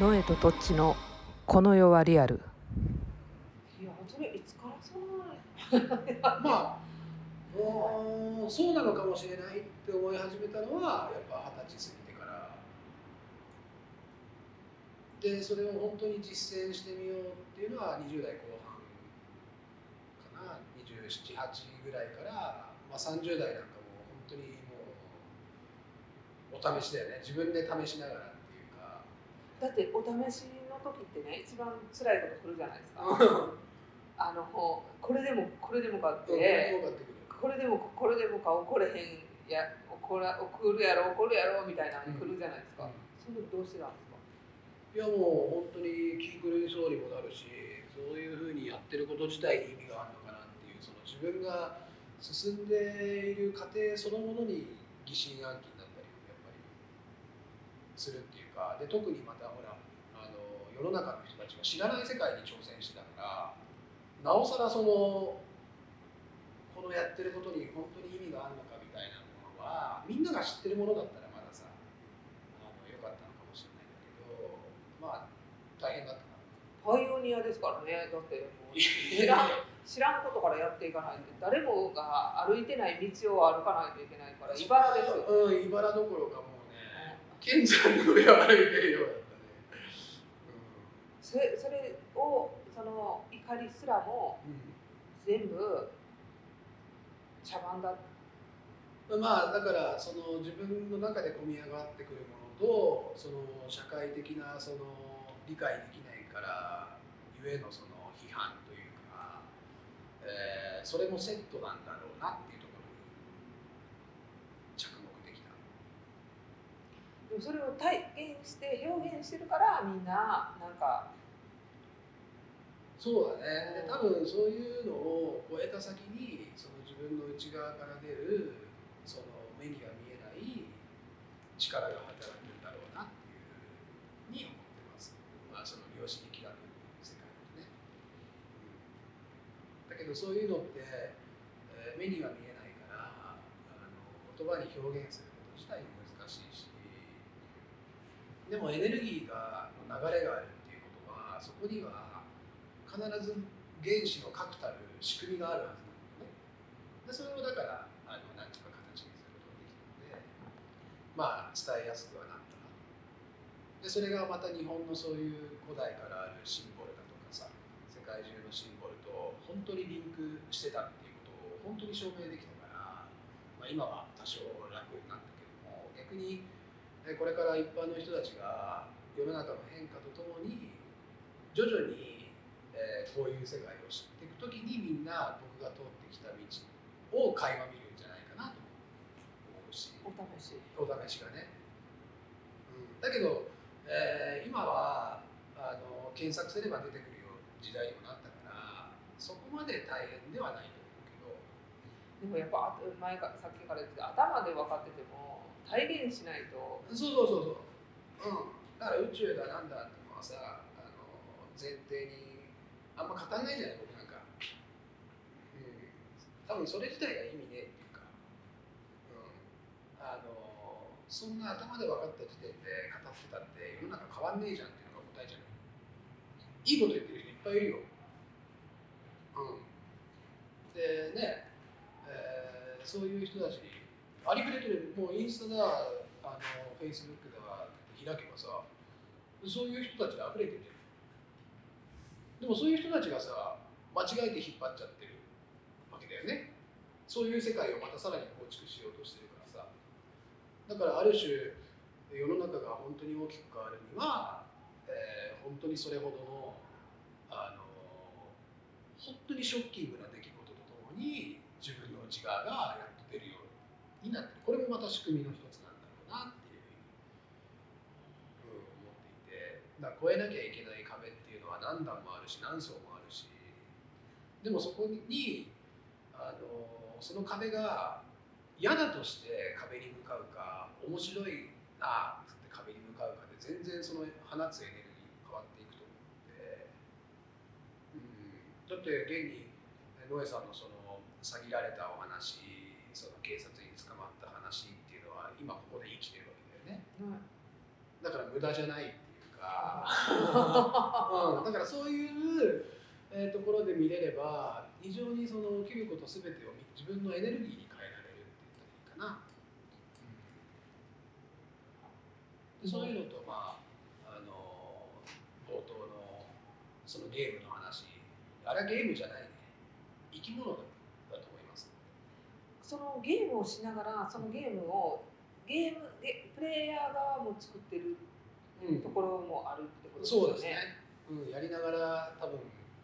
ノエとトッチのこの世はリアル。いやそれいつからそうまあもうそうなのかもしれないって思い始めたのはやっぱ二十歳過ぎてから。でそれを本当に実践してみようっていうのは20代後半かな。278ぐらいから、まあ、30代なんかも本当にもうお試しだよね。自分で試しながらだってお試しの時ってね一番辛いこと来るじゃないですか。あのもうこれでもこれでもかって、これでもこれでもか怒れへんや怒ら怒るやろ怒るやろみたいなの来るじゃないですか、その時どうしてたんですか？いやもう本当に気狂いそうにもなるしそういうふうにやってること自体に意味があるのかなっていうその自分が進んでいる過程そのものに疑心暗鬼になったりやっぱりするっていうかで特にまたほらあの世の中の人たちが知らない世界に挑戦してたからなおさらそのこのやってることに本当に意味があるのかみたいなものはみんなが知ってるものだったらまださあの良かったのかもしれないんだけどまあ大変だったな。パイオニアですからね。だってもう知らん知らんことからやっていかないと。誰もが歩いてない道を歩かないといけないから茨ですよ、うん茨どころかもうね賢者の上を歩いてるようだったねそれそれをその怒りすらも、全部茶番だうん、まあだからその自分の中で込み上がってくるものとその社会的なその理解できないからゆえのその批判というか、えーそれもセットなんだろうなっていうところに着目できた。でもそれを体現して表現してるからみんななんかそうだね。で多分そういうのを超えた先にその自分の内側から出るその目には見えない力が働くんだろうなっていうふうに思ってます、まあ、その量子力学の世界でね、だけどそういうのって、え目には見えないからあの言葉に表現すること自体難でもエネルギーがの流れがあるっていうことはそこには必ず原子の確たる仕組みがあるはずなんだよね。でそれをだからあの何とか形にすることができたのでまあ伝えやすくはなったでそれがまた日本のそういう古代からあるシンボルだとかさ世界中のシンボルと本当にリンクしてたっていうことを本当に証明できたから、まあ、今は多少楽になったけども逆にこれから一般の人たちが世の中の変化とともに徐々に、えーこういう世界を知っていくときにみんな僕が通ってきた道を垣間見るんじゃないかなと思うし。お試し。お試しがね、うん、だけど、えー今はあの検索すれば出てくるような時代にもなったからそこまで大変ではないでもやっぱ前かさっきから言ってた頭で分かってても体現しないと。そうそうそうそう、うん、だから宇宙だなんだってのはさあの前提にあんま語らないじゃない僕なんか、うん、多分それ自体が意味ねっていうか、うん、あのそんな頭で分かった時点で語ってたって世の中変わんねえじゃんっていうのが答えじゃない。いいこと言ってる人いっぱいいるよ、うん、でね、そういう人たちにありふれてる。もうインスタだあのフェイスブックだ開けばさそういう人たちで溢れてるでもそういう人たちがさ間違えて引っ張っちゃってるわけだよね。そういう世界をまたさらに構築しようとしてるからさ。だからある種世の中が本当に大きく変わるには、えー本当にそれほどのあの本当にショッキングな出来事とともに内側がやっと出るようになってるこれもまた仕組みの一つなんだろうなっていうふうに、うん、思っていてだから越えなきゃいけない壁っていうのは何段もあるし何層もあるしでもそこにあのその壁が嫌だとして壁に向かうか面白いなって壁に向かうかで全然その放つエネルギーが変わっていくと思って、うん、だって現にノエさんのその詐欺られたお話その警察に捕まった話っていうのは今ここで生きてるわけだよね。だから無駄じゃないっていうか、うん、だからそういう、えーところで見れれば非常にその起きること全てを自分のエネルギーに変えられるって言ったらいいかな。でそういうのとまああの冒頭のそのゲームの話。あれはゲームじゃないね。生き物だだと思います。そのゲームをしながらそのゲームをゲームゲプレイヤー側も作ってるうん。ところもあるってことですよそうですね。うん、やりながら多分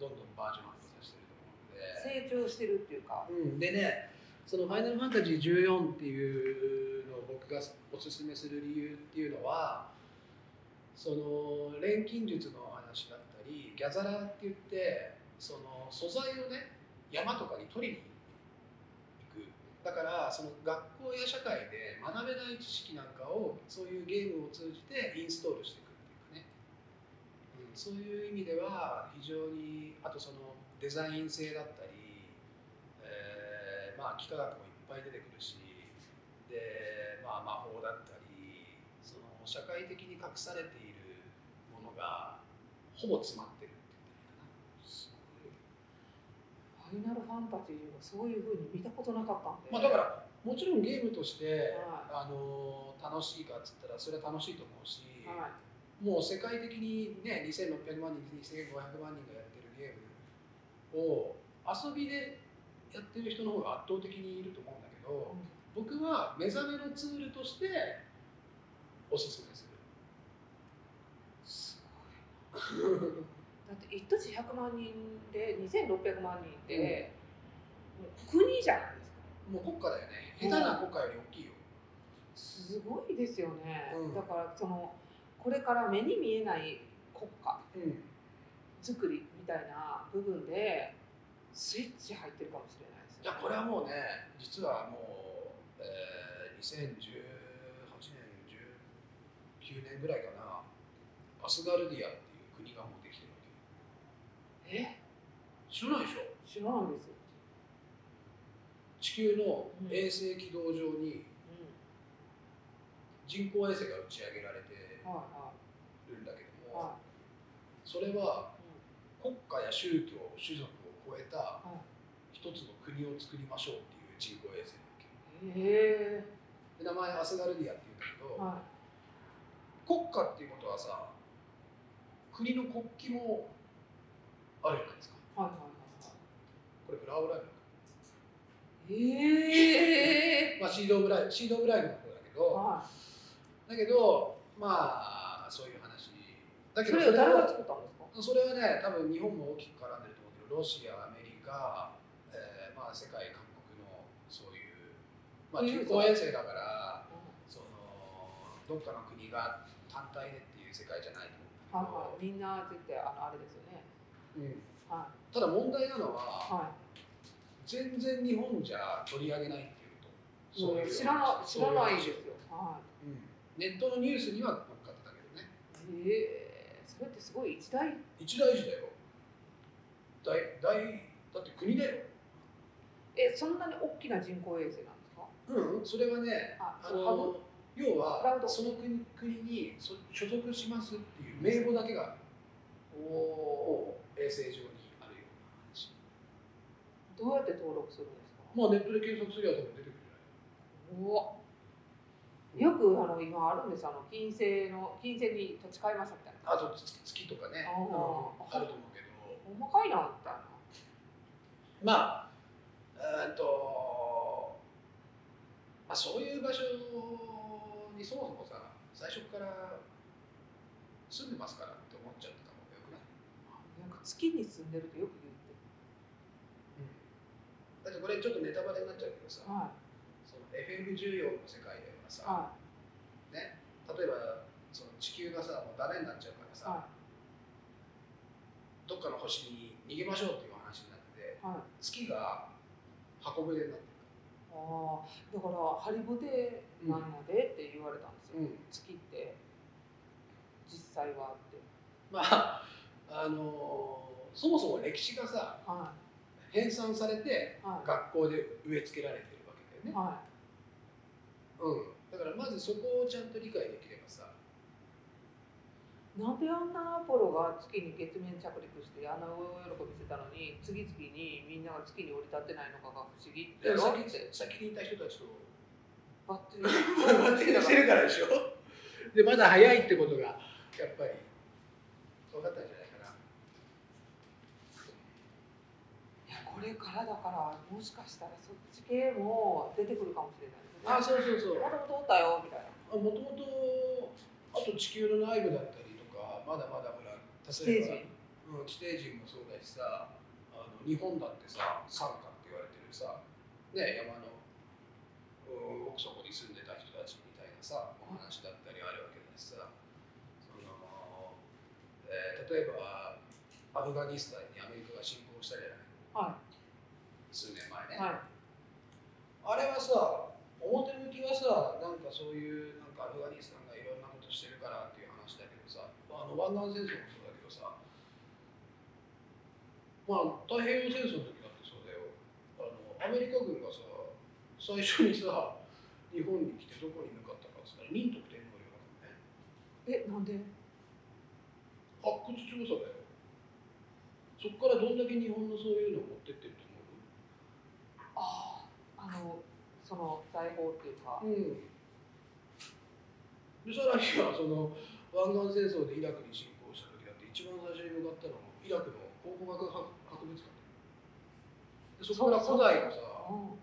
どんどんバージョンアップさせてると思うので。成長してるっていうか、うん、でね、その「ファイナルファンタジー14」っていうのを僕がおすすめする理由っていうのはその錬金術の話だったりギャザラーって言ってその素材をね山とかに取りに行くだからその学校や社会で学べない知識なんかをそういうゲームを通じてインストールしていくっていうかね、うん、そういう意味では非常にあとそのデザイン性だったりえーまあ、幾何学もいっぱい出てくるしで、まあ、魔法だったりその社会的に隠されているものがほぼ詰まってるって言ったらいいかな。ファイナルファンタジーをそういうふうに見たことなかったんで、まあ、だからもちろんゲームとして、はあの楽しいかっつったらそれは楽しいと思うし、はい。もう世界的にね2600万人2500万人がやってるゲームを遊びでやってる人の方が圧倒的にいると思うんだけど、僕は目覚めのツールとしておすすめする。すごい だって一都市100万人で2600万人って、もう国じゃないですかもう国家だよね。下手な国家より大きいよ。すごいですよね、うんだからそのこれから目に見えない国家うん。作りみたいな部分でスイッチ入ってるかもしれないですいやこれはもうね、実はもう、えー、2018年、19年ぐらいかな、アスガルディアっていう国がもうできてるわけ。え？知らないでしょ？知らないですよ、地球の衛星軌道上にう人工衛星が打ち上げられてるんだけどいも、はそれはい、国家や宗教、種族を超えた一つの国を作りましょうっていう人工衛星なわけ。え。で名前アスガルディアっていうんだけど、は国家っていうことはさ国の国旗もあるじゃないですか。いはいはい。これフラワーライブ。はいへえまあシードオブライブシードオブライブの方だけどはだけどまあそういう話。だいけどそれそれを誰がは作ったんですか？それはね多分日本も大きく絡んでると思うけどロシアアメリカ、えーまあ、世界各国のそういう、まあ、人工衛星だからそのどっかの国が単体でっていう世界じゃないとはい思うんだはいみんな絶対あのあれですよねただ問題なのは、い。は全然日本じゃ取り上げないっていうこと。いもう知らな知らないですよ。はうん。ネットのニュースには乗っかってたけどね。いへえ。それってすごい一大一大事だよ。大大だって国だよ。えそんなに大きな人工衛星なんですか？うん。それはねあの要はその国国にそ所属しますっていう名簿だけがおお衛星上にあるような話どうやって登録するんですか？まあネットで検索すれば多分出てくるんじゃないおわ。よくあの今あるんですあの金星の金星に土地買いましたみたいな。あと月月とかね、あー。うんあると思うけど。細かいなみた。いなまあ、えーっと、まあ、そういう場所にそもそもさ、最初から住んでますから月に住んでるとよく言って。だってこれちょっとネタバレになっちゃうけどさ、はその FM14 の世界ではさ、い。はね、例えばその地球がさ、もうダメになっちゃうからさ、い。はどっかの星に逃げましょうっていう話になってて、月が箱舟になってああだからハリボテなんやでって言われたんですよ、る。うん。月って実際はって。まあ、あのそもそも歴史がさ、は編纂されてい。は学校で植え付けられてるわけだよね、い。はうん、だからまずそこをちゃんと理解できればさ、いなんであんなアポロが月に月面着陸してあんな大喜びしてたのに次々にみんなが月に降り立ってないのかが不思議って。先にいた人たちと。バッテリバッテリーしてるからでしょ。でまだ早いってことがやっぱり分かったんじゃないかな。いやこれからだからもしかしたらそっち系も出てくるかもしれないですね。あそうそうそう。もともとおったよみたいな。もともとあと地球の内部だったりとかまだまだほら地底人。うん、地底人もそうだしさあの日本だってさ山下って言われてるさ、ね、山のうん奥底に住んでた人たちみたいなさお話だったりあるわけだしさその、えー例えばアフガニスタンにアメリカが侵攻したじゃない。は数年前ね、いはい。あれはさ表向きはさなんかそういうなんかアフガニスタンがいろんなことしてるからっていう話だけどさあの湾岸戦争もそうだけどさまあ太平洋戦争の時だってそうだよ。あのアメリカ軍がさ最初にさ日本に来てどこに向かったかっつったら仁徳天皇陵だね。えなんで？発掘調査だよ。そこからどんだけ日本のそういうのを持ってってるとのその財宝っていうか。うん、でさらにはその湾岸戦争でイラクに侵攻した時だって一番最初に向かったのもイラクの考古学博物館。でそこから古代のさうん。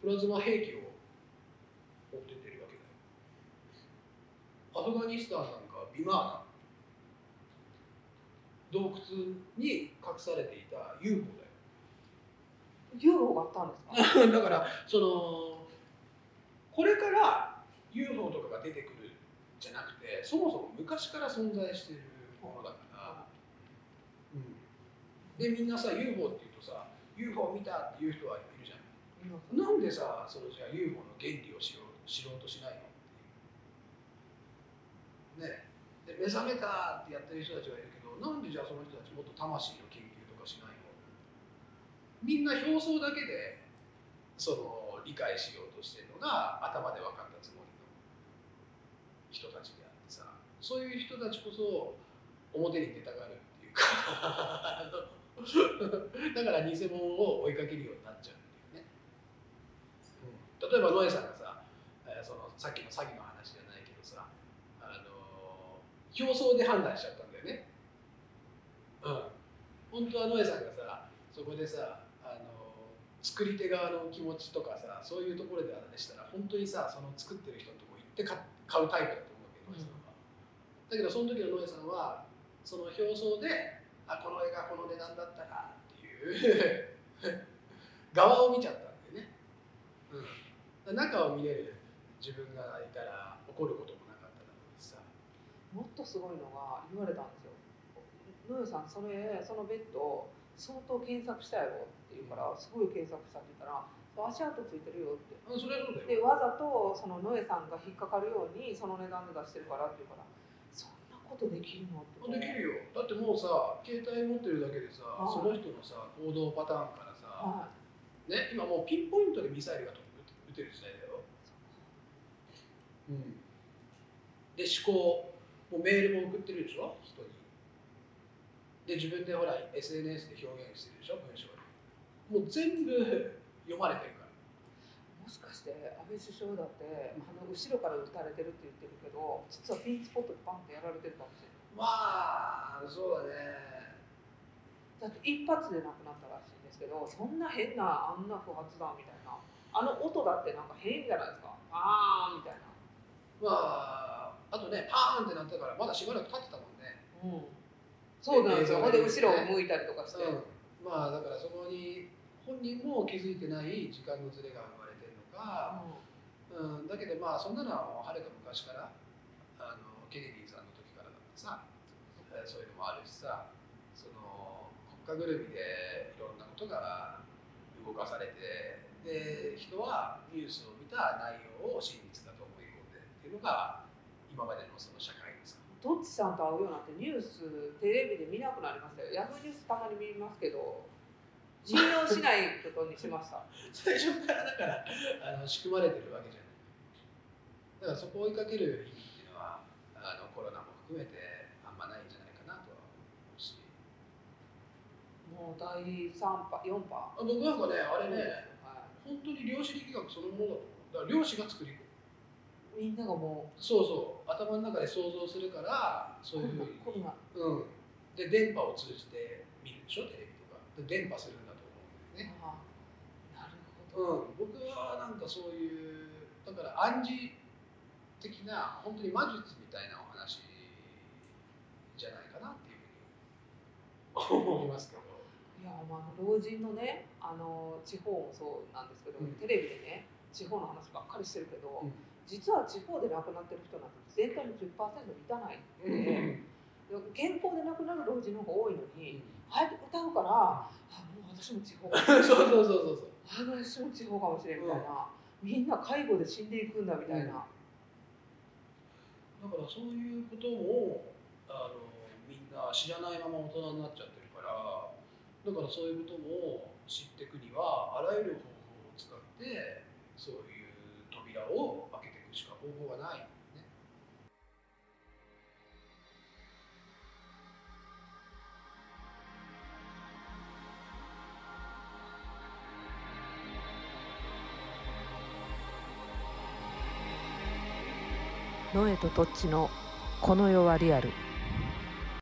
プラズマ兵器を持ってってるわけだよ。アフガニスタンなんかビマーナ。洞窟に隠されていた UFO だよ UFO があったんですか？だからそのこれから UFO とかが出てくるじゃなくてそもそも昔から存在しているものだから、うん、でみんなさ UFO って言うとさ UFO 見たっていう人はいるじゃない。なんでさそのじゃあ UFO の原理を知ろう知ろうとしないの？ねで目覚めたってやってる人たちはいるけどなんでじゃあその人たちもっと魂の研みんな表層だけでその理解しようとしてるのが頭で分かったつもりの人たちであってさ。そういう人たちこそ表に出たがるっていうか。だから偽物を追いかけるようになっちゃうっていうね、うん、例えばノエさんがさ、えーそのさっきの詐欺の話じゃないけどさあの表層で判断しちゃったんだよね。うん。本当はノエさんがさそこでさ作り手側の気持ちとかさそういうところであれしたら本当にさその作ってる人のとこ行って買買うタイプだと思うけどノエさんは、だけどその時のノエさんはその表層であこの絵がこの値段だったらっていう 側を見ちゃったんだよね、うん、中を見れる自分がいたら怒ることもなかっただろうしさ。もっとすごいのが言われたんですよ「ヌーさんそれそのベッド相当検索したやろ」って言うから「すごい検索した」って言ったら「足跡ついてるよ」って。あそれはそうだよ。でわざとそのノエさんが引っかかるようにその値段で出してるからって言うからそんなことできるのってできるよ。だってもうさ携帯持ってるだけでさはい。その人のさ行動パターンからさ、はね、今もうピンポイントでミサイルが飛ぶ撃てる時代だよ、うん、で思考。もうメールも送ってるでしょ？人にで自分でほら SNS で表現してるでしょ文章でもう全部読まれてるから。い、もしかして安倍首相だってあの後ろから撃たれてるって言ってるけど実はピンチポットでバンってやられてるかもしれない。まあそうだね。だって一発で亡くなったらしいんですけどそんな変なあんな不発弾みたいな。あの音だってなんか変じゃないですか。あーみたいな。まああとねパーンってなったからまだしばらく経ってたもんね。うんそうなんですよ。ほんで後ろを向いたりとかして、うん、まあだからそこに本人も気づいてない時間のずれが生まれてるのか、うん、だけどまあそんなのはもうはるか昔からあのケネディさんの時からだってさ、えーそういうのもあるしさその国家ぐるみでいろんなことが動かされてで人はニュースを見た内容を真実だと思い込んでっていうのが今までのその社会どっちさんと会うようになってニューステレビで見なくなりましたよ。ヤフーニュースたまに見ますけど 信用しないことにしました。最初からだからあの仕組まれてるわけじゃない。だからそこを追いかける意味っていうのはあのコロナも含めてあんまないんじゃないかなとは思うし。もう第3波4波。あ僕なんかねあれね、はい、本当に量子力学そのものだと思う。だから量子が作り込みんながもそうそう。頭の中で想像するからうそういう。ふうにうん。で電波を通じて見るでしょテレビとか。で電波するんだと思うんだよね。あ。なるほど、うん、僕はなんかそういうだから暗示的な本当に魔術みたいなお話じゃないかなっていうふうに思いますけど、いやまあ老人のねあの地方もそうなんですけど、うん。テレビでね地方の話ばっかりしてるけど、うん実は地方で亡くなってる人なんて全体の10%満たないので、健康で亡くなる老人の方が多いのに、ああやって歌うから、あもう私も地方かそうそうそうそうそう。あ私も地方かもしれんみたいな、みんな介護で死んでいくんだみたいな、だからそういうこともあのみんな知らないまま大人になっちゃってるからだからそういうことも知っていくにはあらゆる方法を使ってそういう扉を開けていくしか方法がない、ね、ノエとトッチのこの世はリアル。